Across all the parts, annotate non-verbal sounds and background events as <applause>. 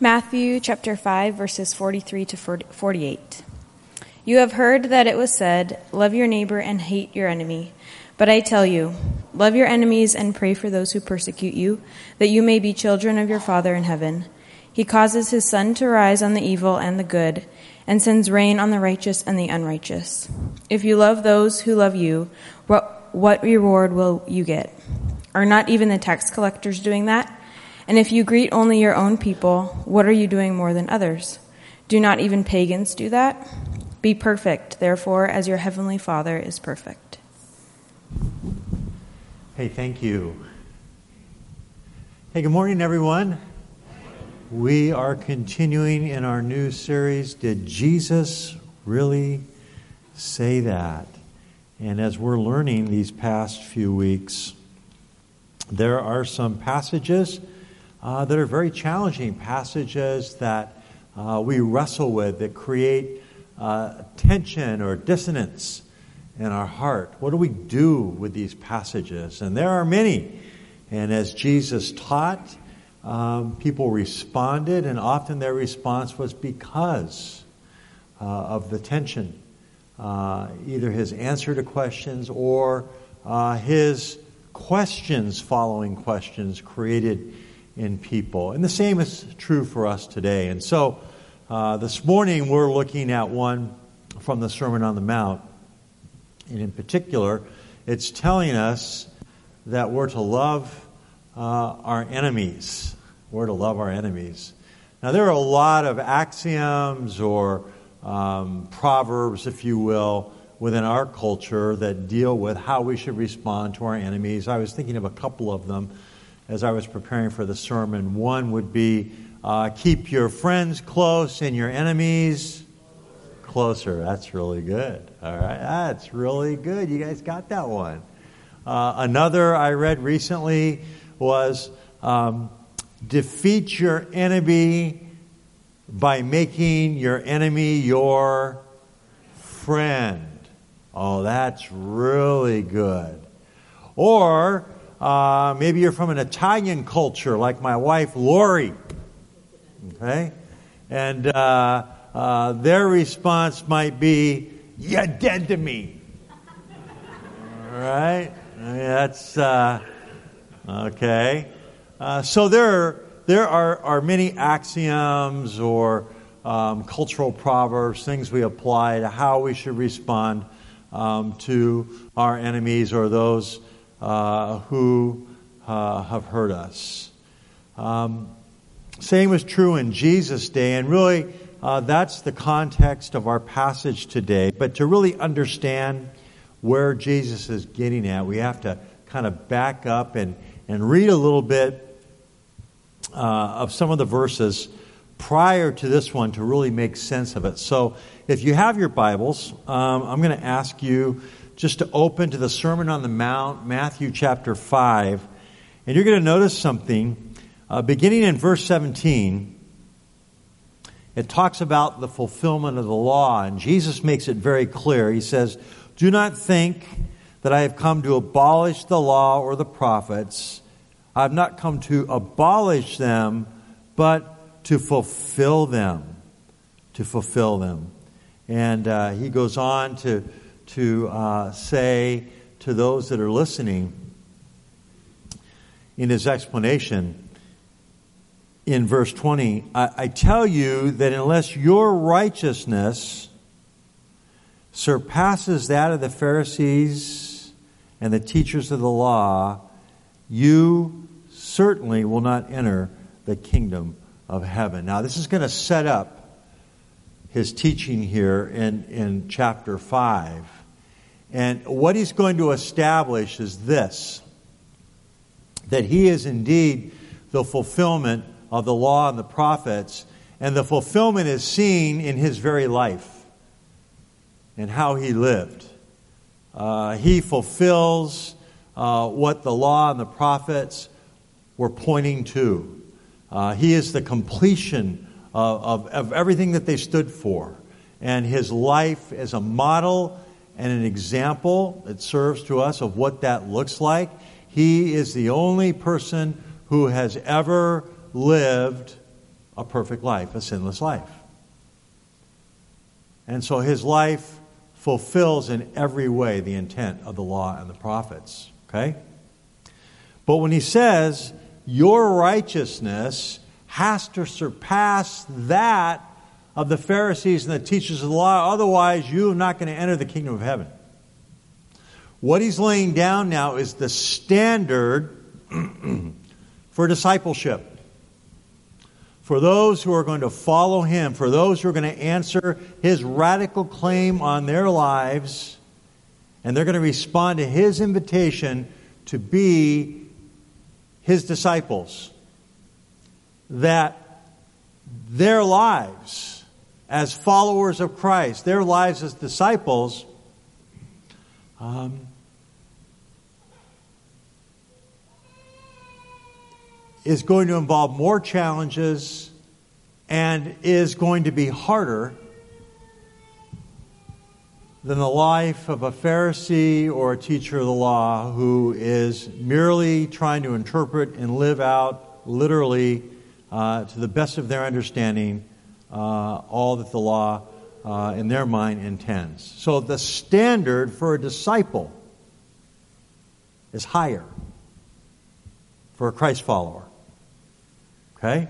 Matthew chapter 5 verses 43 to 48. You have heard that it was said, love your neighbor and hate your enemy. But I tell you, love your enemies and pray for those who persecute you, that you may be children of your Father in heaven. He causes his sun to rise on the evil and the good, and sends rain on the righteous and the unrighteous. If you love those who love you, what, what reward will you get? Are not even the tax collectors doing that? And if you greet only your own people, what are you doing more than others? Do not even pagans do that? Be perfect, therefore, as your heavenly Father is perfect. Hey, thank you. Hey, good morning, everyone. We are continuing in our new series, Did Jesus Really Say That? And as we're learning these past few weeks, there are some passages uh, that are very challenging, passages that uh, we wrestle with that create uh, tension or dissonance in our heart. What do we do with these passages? And there are many. And as Jesus taught, um, people responded, and often their response was because uh, of the tension. Uh, either his answer to questions or uh, his questions following questions created in people. And the same is true for us today. And so uh, this morning we're looking at one from the Sermon on the Mount. And in particular, it's telling us that we're to love uh, our enemies. We're to love our enemies. Now, there are a lot of axioms or um, proverbs, if you will, within our culture that deal with how we should respond to our enemies. I was thinking of a couple of them as I was preparing for the sermon. One would be uh, keep your friends close and your enemies closer. That's really good. All right, that's really good. You guys got that one. Uh, another I read recently was um, defeat your enemy by making your enemy your friend. Oh, that's really good. Or uh, maybe you're from an Italian culture, like my wife Lori. Okay? And uh, uh, their response might be, You're dead to me. All right? That's uh, okay. Uh, so there there are, are many axioms or um, cultural proverbs, things we apply to how we should respond um, to our enemies or those uh, who uh, have hurt us. Um, same was true in Jesus' day, and really uh, that's the context of our passage today. But to really understand where Jesus is getting at, we have to kind of back up and, and read a little bit uh, of some of the verses prior to this one to really make sense of it. So if you have your Bibles, um, I'm going to ask you just to open to the Sermon on the Mount, Matthew chapter 5. And you're going to notice something. Uh, beginning in verse 17, it talks about the fulfillment of the law. And Jesus makes it very clear. He says, Do not think that I have come to abolish the law or the prophets. I have not come to abolish them, but to fulfill them. To fulfill them. And uh, he goes on to to uh, say to those that are listening in his explanation in verse 20 I, I tell you that unless your righteousness surpasses that of the Pharisees and the teachers of the law, you certainly will not enter the kingdom of heaven. Now, this is going to set up his teaching here in, in chapter 5. And what he's going to establish is this that he is indeed the fulfillment of the law and the prophets, And the fulfillment is seen in his very life and how he lived. Uh, he fulfills uh, what the law and the prophets were pointing to. Uh, he is the completion of, of, of everything that they stood for. And his life is a model and an example that serves to us of what that looks like. He is the only person who has ever lived a perfect life, a sinless life. And so his life fulfills in every way the intent of the law and the prophets. Okay? But when he says, your righteousness has to surpass that of the Pharisees and the teachers of the law, otherwise, you are not going to enter the kingdom of heaven. What he's laying down now is the standard <clears throat> for discipleship. For those who are going to follow him, for those who are going to answer his radical claim on their lives, and they're going to respond to his invitation to be his disciples, that their lives, as followers of Christ, their lives as disciples, um, is going to involve more challenges and is going to be harder than the life of a Pharisee or a teacher of the law who is merely trying to interpret and live out literally uh, to the best of their understanding all that the law uh, in their mind intends. So the standard for a disciple is higher for a Christ follower. Okay?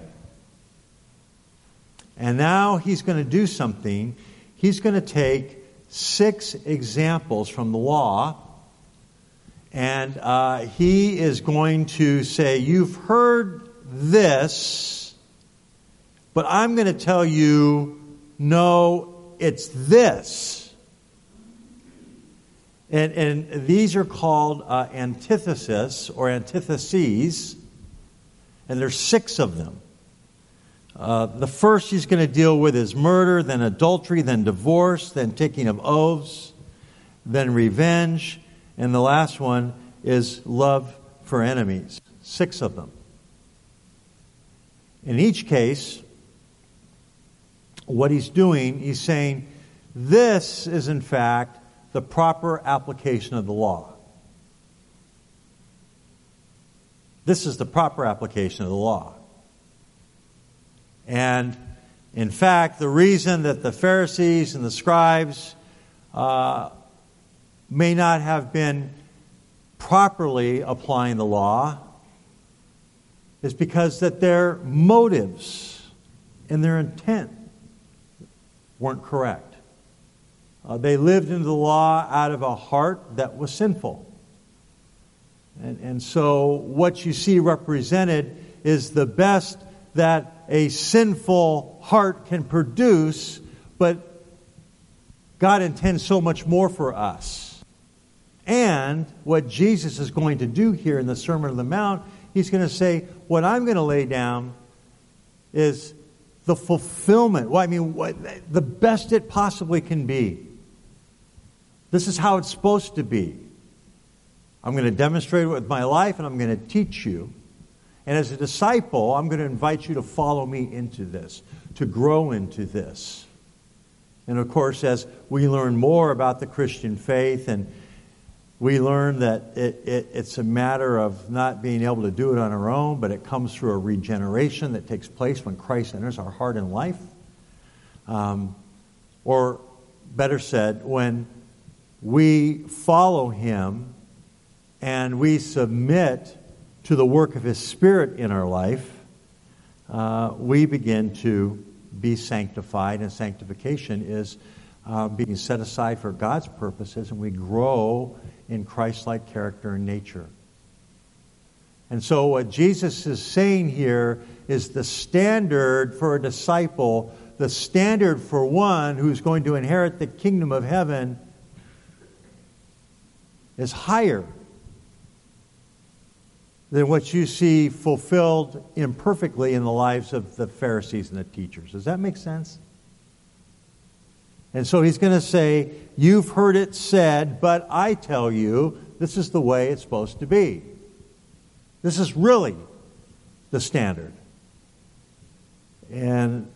And now he's going to do something. He's going to take six examples from the law, and uh, he is going to say, You've heard this but I'm going to tell you, no, it's this. And, and these are called uh, antithesis or antitheses, and there's six of them. Uh, the first he's going to deal with is murder, then adultery, then divorce, then taking of oaths, then revenge, and the last one is love for enemies. Six of them. In each case, what he's doing, he's saying, this is in fact the proper application of the law. This is the proper application of the law. And in fact, the reason that the Pharisees and the scribes uh, may not have been properly applying the law is because that their motives and their intent weren't correct. Uh, they lived into the law out of a heart that was sinful. And, and so, what you see represented is the best that a sinful heart can produce, but God intends so much more for us. And what Jesus is going to do here in the Sermon on the Mount, he's going to say, What I'm going to lay down is the fulfillment. Well, I mean, what, the best it possibly can be. This is how it's supposed to be. I'm going to demonstrate it with my life and I'm going to teach you. And as a disciple, I'm going to invite you to follow me into this, to grow into this. And of course, as we learn more about the Christian faith and we learn that it, it, it's a matter of not being able to do it on our own, but it comes through a regeneration that takes place when Christ enters our heart and life. Um, or better said, when we follow Him and we submit to the work of His Spirit in our life, uh, we begin to be sanctified, and sanctification is uh, being set aside for God's purposes, and we grow in Christ like character and nature. And so, what Jesus is saying here is the standard for a disciple, the standard for one who's going to inherit the kingdom of heaven is higher than what you see fulfilled imperfectly in the lives of the Pharisees and the teachers. Does that make sense? And so he's going to say, You've heard it said, but I tell you, this is the way it's supposed to be. This is really the standard. And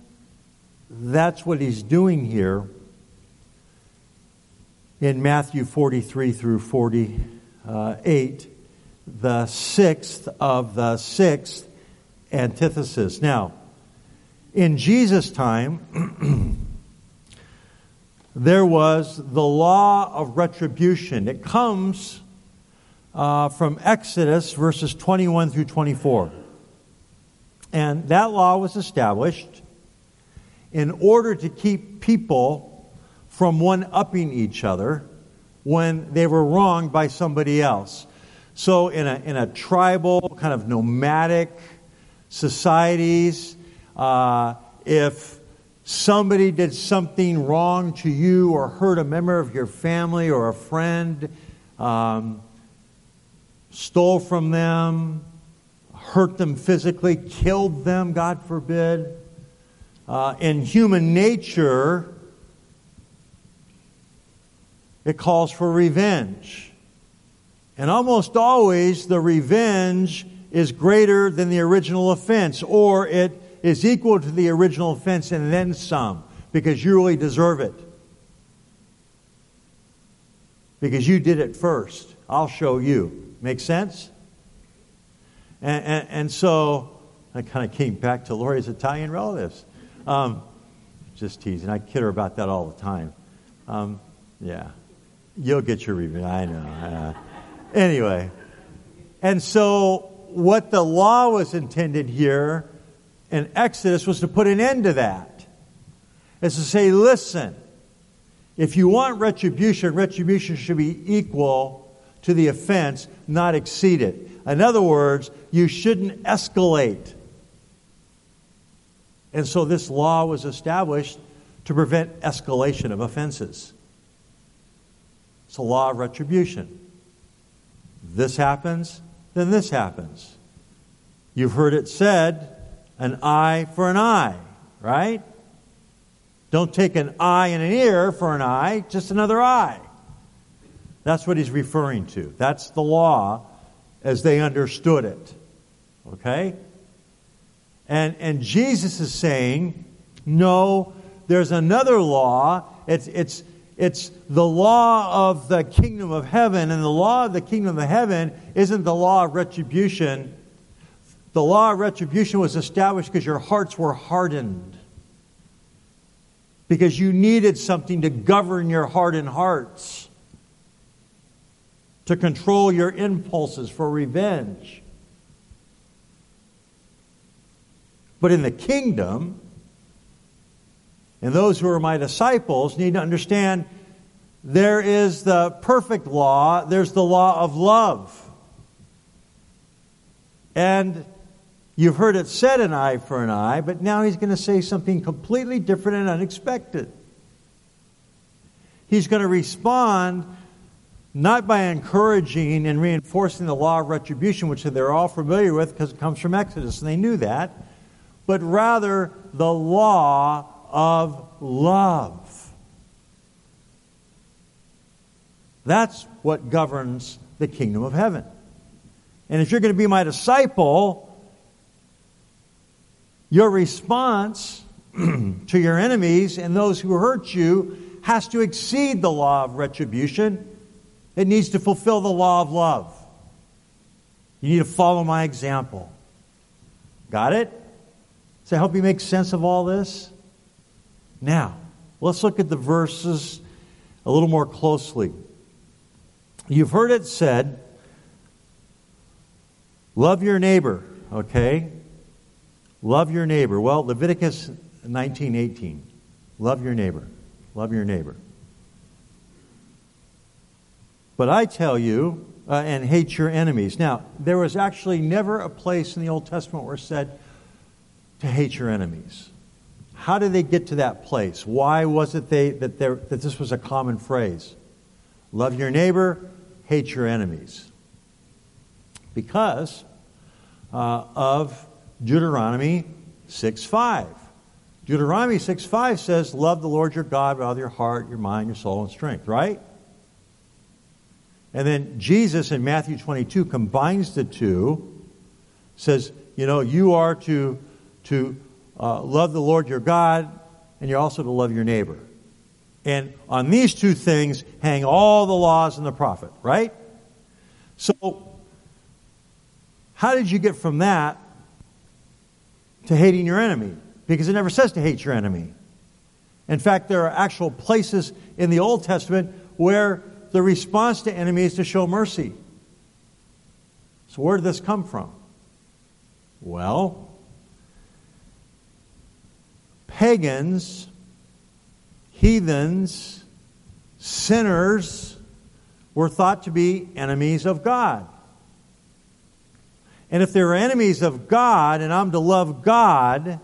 that's what he's doing here in Matthew 43 through 48, the sixth of the sixth antithesis. Now, in Jesus' time, <clears throat> there was the law of retribution. It comes uh, from Exodus verses 21 through 24. And that law was established in order to keep people from one upping each other when they were wronged by somebody else. So, in a, in a tribal, kind of nomadic societies, uh, if somebody did something wrong to you or hurt a member of your family or a friend, um, stole from them, hurt them physically, killed them, God forbid. Uh, in human nature, it calls for revenge. And almost always the revenge is greater than the original offense, or it is equal to the original offense and then some, because you really deserve it. Because you did it first. I'll show you. Make sense? And, and, and so I kind of came back to Lori's Italian relatives. Um, just teasing. I kid her about that all the time. Um, yeah. You'll get your review. I know. Uh, anyway. And so what the law was intended here in Exodus was to put an end to that. Is to say, listen, if you want retribution, retribution should be equal to the offense, not exceed it. In other words, you shouldn't escalate. And so this law was established to prevent escalation of offenses. It's a law of retribution. This happens, then this happens. You've heard it said, an eye for an eye, right? Don't take an eye and an ear for an eye, just another eye. That's what he's referring to. That's the law as they understood it. Okay? And, and Jesus is saying, no, there's another law. It's, it's, it's the law of the kingdom of heaven, and the law of the kingdom of heaven isn't the law of retribution. The law of retribution was established because your hearts were hardened. Because you needed something to govern your hardened hearts to control your impulses for revenge. But in the kingdom, and those who are my disciples need to understand there is the perfect law, there's the law of love. And you've heard it said an eye for an eye, but now he's going to say something completely different and unexpected. He's going to respond not by encouraging and reinforcing the law of retribution, which they're all familiar with because it comes from Exodus, and they knew that, but rather the law of love. That's what governs the kingdom of heaven. And if you're going to be my disciple, your response <clears throat> to your enemies and those who hurt you has to exceed the law of retribution it needs to fulfill the law of love. You need to follow my example. Got it? Does that help you make sense of all this? Now, let's look at the verses a little more closely. You've heard it said, love your neighbor, okay? Love your neighbor. Well, Leviticus 19:18. Love your neighbor. Love your neighbor. But I tell you, uh, and hate your enemies. Now, there was actually never a place in the Old Testament where it said to hate your enemies. How did they get to that place? Why was it they, that, that this was a common phrase? Love your neighbor, hate your enemies. Because uh, of Deuteronomy 6 5. Deuteronomy 6 5 says, Love the Lord your God with all your heart, your mind, your soul, and strength, right? And then Jesus in Matthew 22 combines the two, says, you know, you are to, to uh, love the Lord your God, and you're also to love your neighbor. And on these two things hang all the laws and the prophet, right? So, how did you get from that to hating your enemy? Because it never says to hate your enemy. In fact, there are actual places in the Old Testament where the response to enemies is to show mercy. So, where did this come from? Well, pagans, heathens, sinners were thought to be enemies of God. And if they're enemies of God and I'm to love God,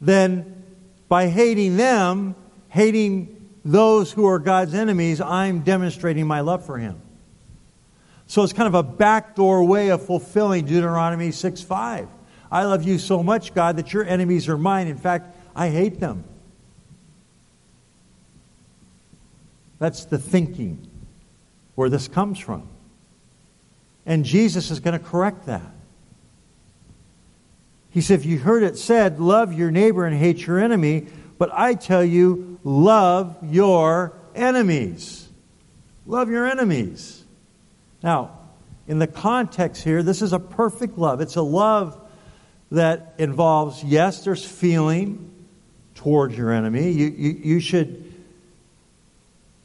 then by hating them, hating those who are God's enemies, I'm demonstrating my love for him. So it's kind of a backdoor way of fulfilling Deuteronomy 6 5. I love you so much, God, that your enemies are mine. In fact, I hate them. That's the thinking where this comes from. And Jesus is going to correct that. He said, If you heard it said, love your neighbor and hate your enemy, but I tell you, love your enemies. Love your enemies. Now, in the context here, this is a perfect love. It's a love that involves, yes, there's feeling towards your enemy. You, you, you, should,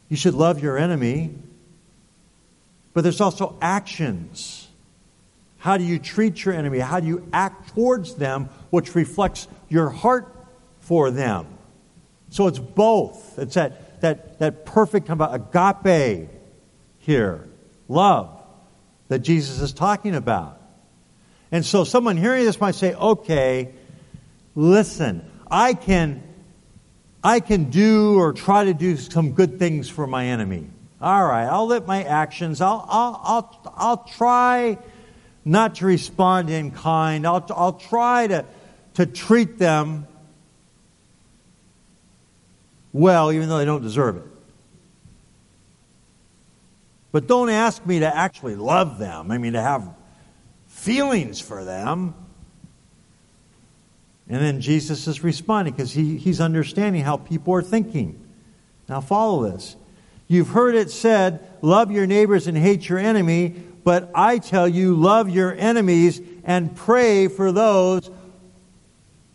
you should love your enemy, but there's also actions. How do you treat your enemy? How do you act towards them, which reflects your heart for them? So it's both. It's that, that, that perfect of agape here, love that Jesus is talking about. And so someone hearing this might say, okay, listen, I can, I can do or try to do some good things for my enemy. All right, I'll let my actions, I'll, I'll, I'll, I'll try not to respond in kind. I'll, I'll try to, to treat them well, even though they don't deserve it. But don't ask me to actually love them. I mean, to have feelings for them. And then Jesus is responding because he, he's understanding how people are thinking. Now, follow this. You've heard it said, love your neighbors and hate your enemy, but I tell you, love your enemies and pray for those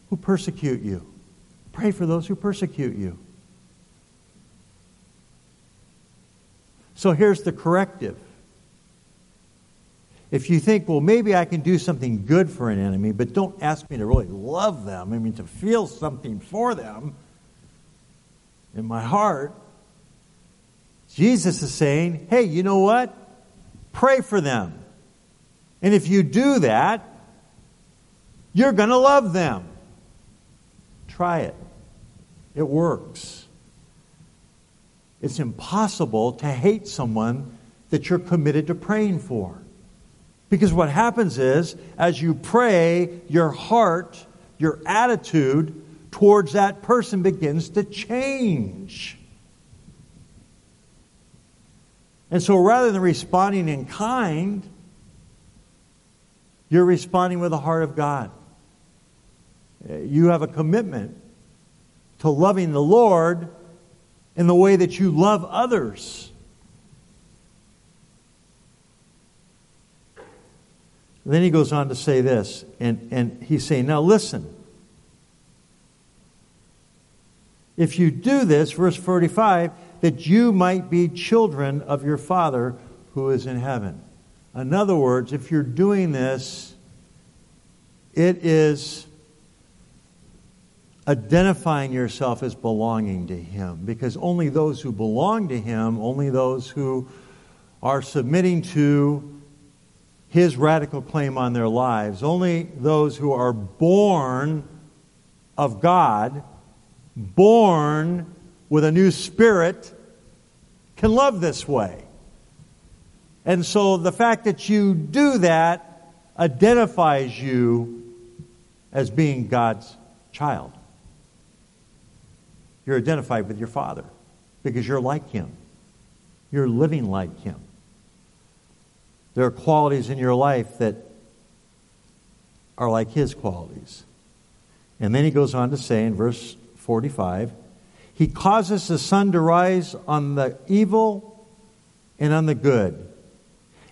who persecute you. Pray for those who persecute you. So here's the corrective. If you think, well, maybe I can do something good for an enemy, but don't ask me to really love them, I mean, to feel something for them in my heart, Jesus is saying, hey, you know what? Pray for them. And if you do that, you're going to love them. Try it, it works. It's impossible to hate someone that you're committed to praying for. Because what happens is, as you pray, your heart, your attitude towards that person begins to change. And so rather than responding in kind, you're responding with the heart of God. You have a commitment to loving the Lord in the way that you love others. Then he goes on to say this, and, and he's saying, Now listen. If you do this, verse 45, that you might be children of your Father who is in heaven. In other words, if you're doing this, it is identifying yourself as belonging to Him. Because only those who belong to Him, only those who are submitting to His radical claim on their lives, only those who are born of God, born with a new spirit, can love this way. And so the fact that you do that identifies you as being God's child. You're identified with your Father because you're like Him. You're living like Him. There are qualities in your life that are like His qualities. And then he goes on to say in verse 45 He causes the sun to rise on the evil and on the good,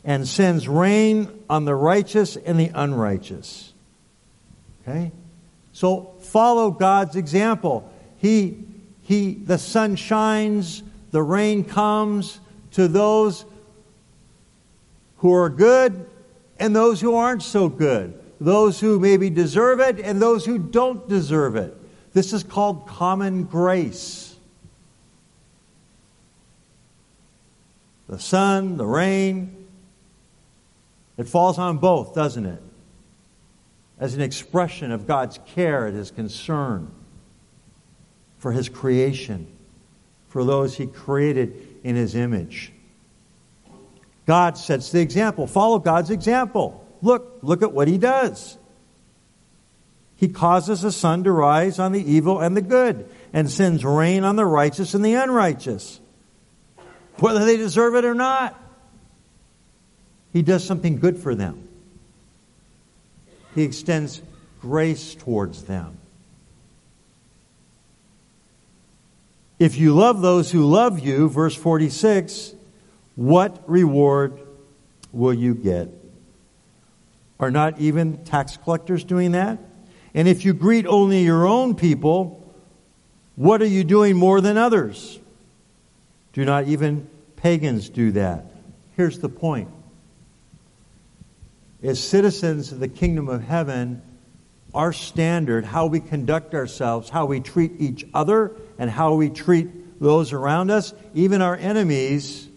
and sends rain on the righteous and the unrighteous. Okay? So follow God's example. He, he, the sun shines, the rain comes to those who are good and those who aren't so good those who maybe deserve it and those who don't deserve it. This is called common grace. The sun, the rain, it falls on both, doesn't it? As an expression of God's care and His concern for His creation, for those He created in His image. God sets the example. Follow God's example. Look, look at what he does. He causes the sun to rise on the evil and the good, and sends rain on the righteous and the unrighteous, whether they deserve it or not. He does something good for them. He extends grace towards them. If you love those who love you, verse 46, what reward will you get? Are not even tax collectors doing that? And if you greet only your own people, what are you doing more than others? Do not even pagans do that? Here's the point. As citizens of the kingdom of heaven, our standard, how we conduct ourselves, how we treat each other, and how we treat those around us, even our enemies,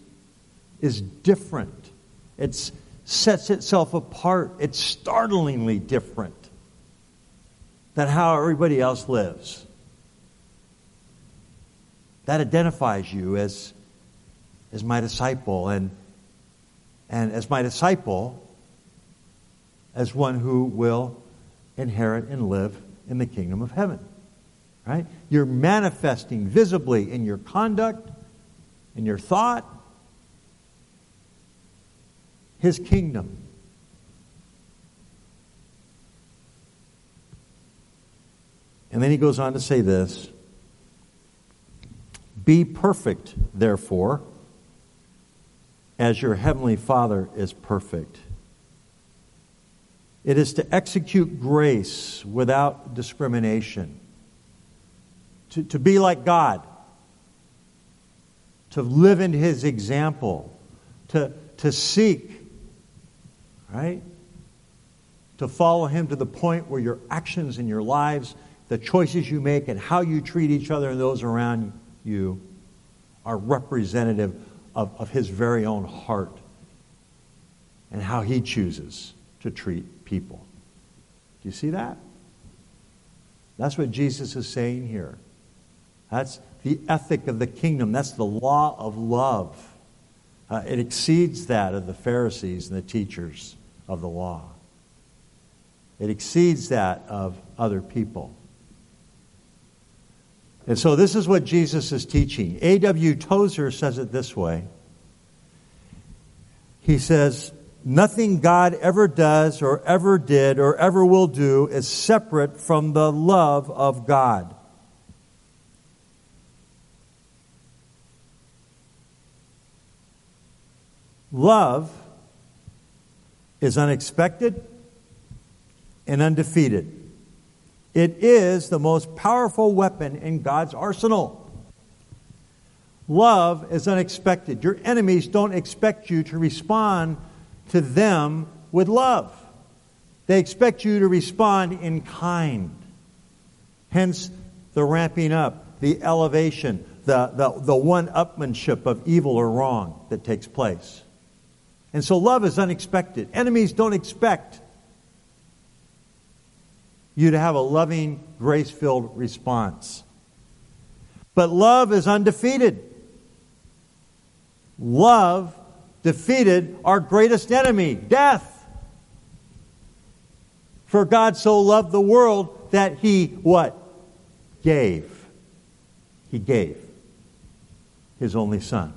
is different. It sets itself apart. It's startlingly different than how everybody else lives. That identifies you as, as my disciple, and, and as my disciple, as one who will inherit and live in the kingdom of heaven. Right? You're manifesting visibly in your conduct, in your thought, his kingdom. And then he goes on to say this Be perfect, therefore, as your heavenly Father is perfect. It is to execute grace without discrimination, to, to be like God, to live in His example, to, to seek right? To follow Him to the point where your actions and your lives, the choices you make, and how you treat each other and those around you are representative of, of His very own heart and how He chooses to treat people. Do you see that? That's what Jesus is saying here. That's the ethic of the kingdom. That's the law of love. Uh, it exceeds that of the Pharisees and the teachers of the law. It exceeds that of other people. And so this is what Jesus is teaching. A.W. Tozer says it this way. He says, Nothing God ever does or ever did or ever will do is separate from the love of God. Love is unexpected and undefeated. It is the most powerful weapon in God's arsenal. Love is unexpected. Your enemies don't expect you to respond to them with love. They expect you to respond in kind. Hence, the ramping up, the elevation, the, the, the one upmanship of evil or wrong that takes place. And so love is unexpected. Enemies don't expect you to have a loving, grace filled response. But love is undefeated. Love defeated our greatest enemy, death. For God so loved the world that he what? Gave. He gave his only son.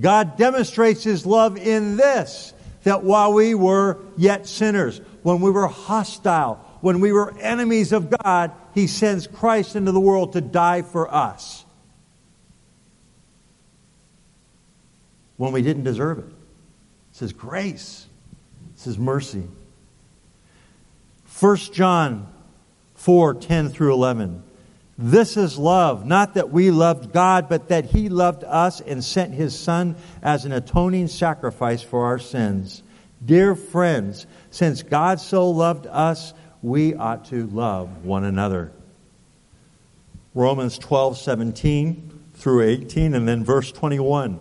God demonstrates his love in this that while we were yet sinners, when we were hostile, when we were enemies of God, he sends Christ into the world to die for us. When we didn't deserve it. It's his grace. It's his mercy. 1 John 4, 10 through 11. This is love, not that we loved God, but that He loved us and sent His Son as an atoning sacrifice for our sins. Dear friends, since God so loved us, we ought to love one another. Romans 12, 17 through 18, and then verse 21.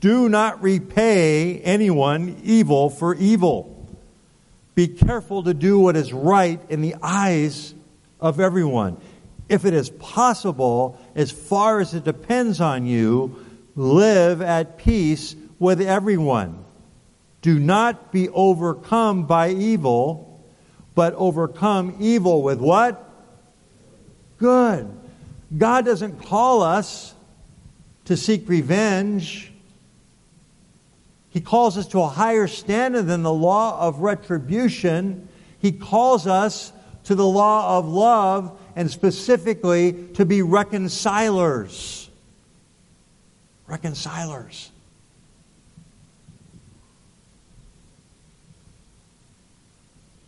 Do not repay anyone evil for evil. Be careful to do what is right in the eyes of everyone if it is possible, as far as it depends on you, live at peace with everyone. Do not be overcome by evil, but overcome evil with what? Good. God doesn't call us to seek revenge. He calls us to a higher standard than the law of retribution. He calls us to the law of love and specifically to be reconcilers. Reconcilers.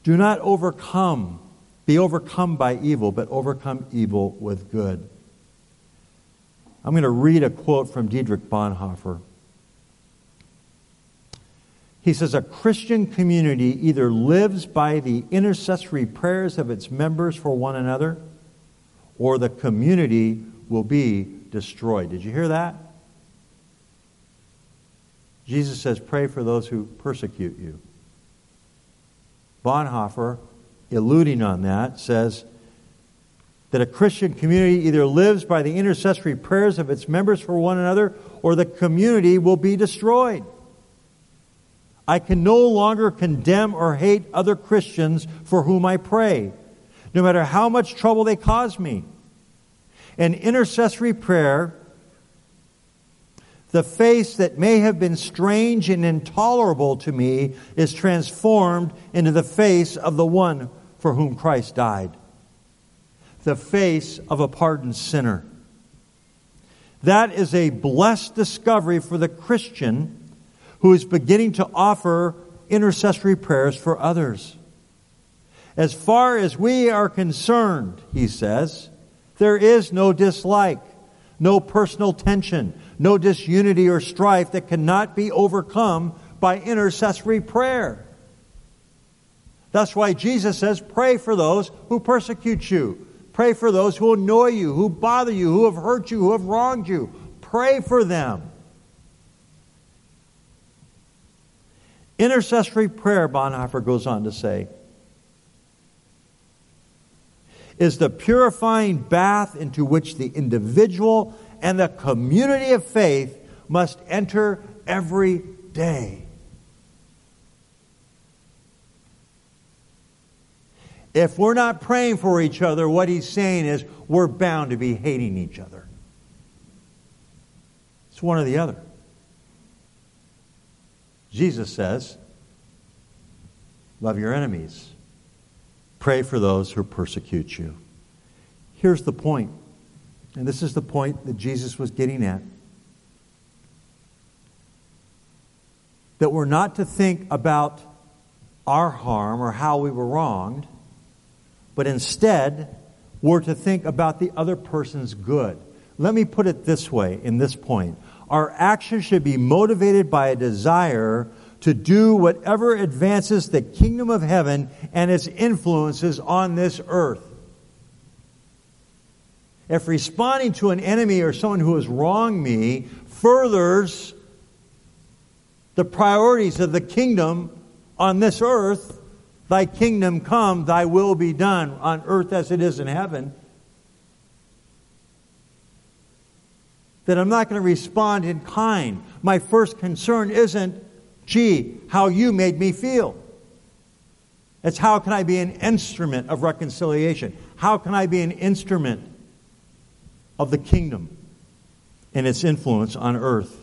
Do not overcome, be overcome by evil, but overcome evil with good. I'm going to read a quote from Dietrich Bonhoeffer. He says, A Christian community either lives by the intercessory prayers of its members for one another or the community will be destroyed. Did you hear that? Jesus says, Pray for those who persecute you. Bonhoeffer, alluding on that, says that a Christian community either lives by the intercessory prayers of its members for one another or the community will be destroyed. I can no longer condemn or hate other Christians for whom I pray, no matter how much trouble they cause me. In intercessory prayer, the face that may have been strange and intolerable to me is transformed into the face of the one for whom Christ died. The face of a pardoned sinner. That is a blessed discovery for the Christian who is beginning to offer intercessory prayers for others. As far as we are concerned, he says, there is no dislike, no personal tension, no disunity or strife that cannot be overcome by intercessory prayer. That's why Jesus says, Pray for those who persecute you. Pray for those who annoy you, who bother you, who have hurt you, who have wronged you. Pray for them. Intercessory prayer, Bonhoeffer goes on to say, is the purifying bath into which the individual and the community of faith must enter every day. If we're not praying for each other, what he's saying is we're bound to be hating each other. It's one or the other. Jesus says, Love your enemies. Pray for those who persecute you. Here's the point, and this is the point that Jesus was getting at. That we're not to think about our harm or how we were wronged, but instead, we're to think about the other person's good. Let me put it this way in this point. Our actions should be motivated by a desire to do whatever advances the kingdom of heaven and its influences on this earth. If responding to an enemy or someone who has wronged me furthers the priorities of the kingdom on this earth, thy kingdom come, thy will be done on earth as it is in heaven, then I'm not going to respond in kind. My first concern isn't gee, how you made me feel. It's how can I be an instrument of reconciliation? How can I be an instrument of the kingdom and its influence on earth?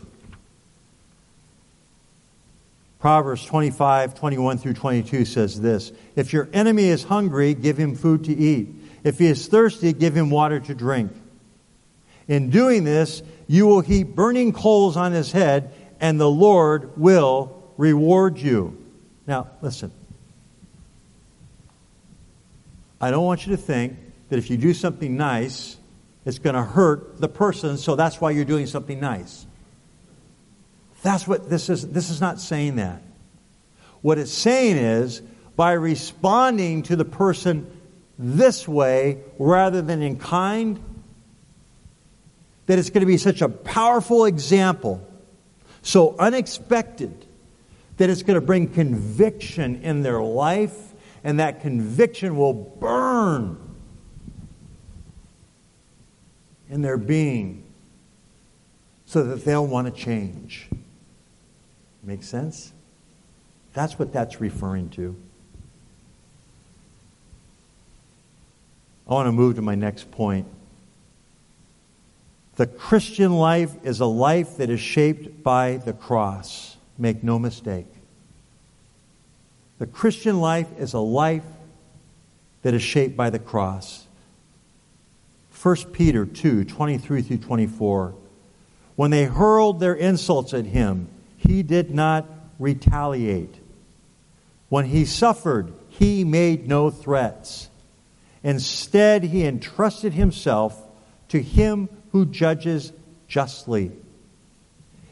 Proverbs 25, 21 through 22 says this If your enemy is hungry, give him food to eat. If he is thirsty, give him water to drink. In doing this, you will heap burning coals on his head, and the Lord will reward you. Now, listen. I don't want you to think that if you do something nice, it's going to hurt the person, so that's why you're doing something nice. That's what this is. This is not saying that. What it's saying is by responding to the person this way rather than in kind, that it's going to be such a powerful example, so unexpected, that it's going to bring conviction in their life, and that conviction will burn in their being so that they'll want to change. Make sense? That's what that's referring to. I want to move to my next point. The Christian life is a life that is shaped by the cross. Make no mistake. The Christian life is a life that is shaped by the cross. 1 Peter 2 23 through 24. When they hurled their insults at him, he did not retaliate. When he suffered, he made no threats. Instead, he entrusted himself to him who judges justly.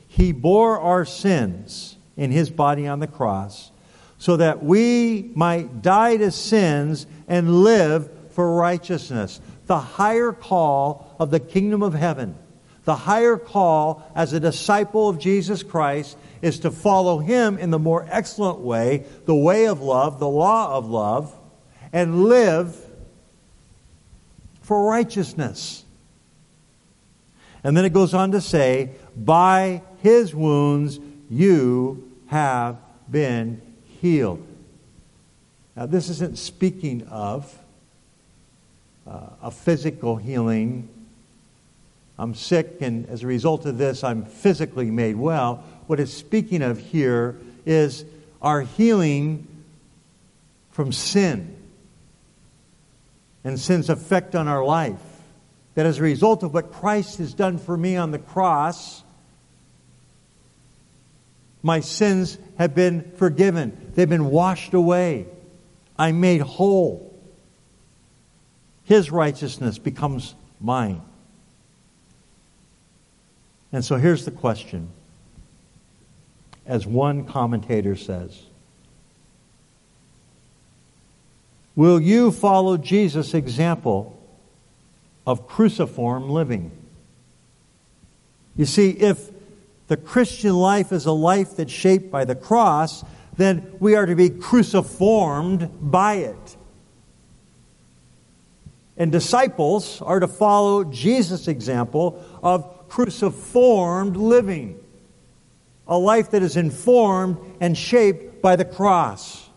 He bore our sins in his body on the cross so that we might die to sins and live for righteousness. The higher call of the kingdom of heaven, the higher call as a disciple of Jesus Christ is to follow him in the more excellent way, the way of love, the law of love, and live for righteousness. And then it goes on to say, by his wounds you have been healed. Now, this isn't speaking of uh, a physical healing. I'm sick, and as a result of this, I'm physically made well. What it's speaking of here is our healing from sin and sin's effect on our life that as a result of what Christ has done for me on the cross, my sins have been forgiven. They've been washed away. I'm made whole. His righteousness becomes mine. And so here's the question. As one commentator says, Will you follow Jesus' example of cruciform living. You see, if the Christian life is a life that's shaped by the cross, then we are to be cruciformed by it. And disciples are to follow Jesus' example of cruciformed living, a life that is informed and shaped by the cross,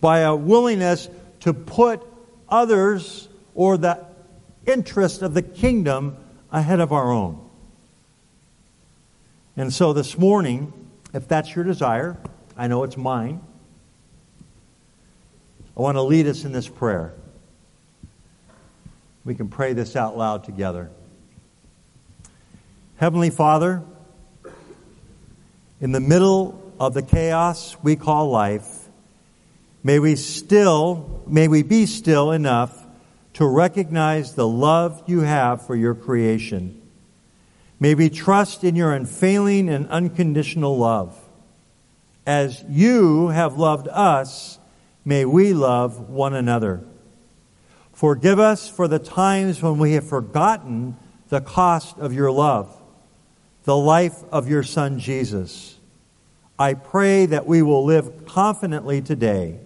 by a willingness to put others or the interest of the kingdom ahead of our own. And so this morning, if that's your desire, I know it's mine, I want to lead us in this prayer. We can pray this out loud together. Heavenly Father, in the middle of the chaos we call life, may we still, may we be still enough to recognize the love you have for your creation. May we trust in your unfailing and unconditional love. As you have loved us, may we love one another. Forgive us for the times when we have forgotten the cost of your love, the life of your Son Jesus. I pray that we will live confidently today,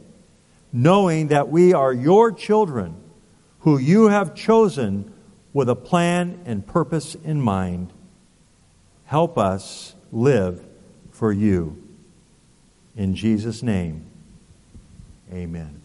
knowing that we are your children who you have chosen with a plan and purpose in mind. Help us live for you. In Jesus' name, Amen.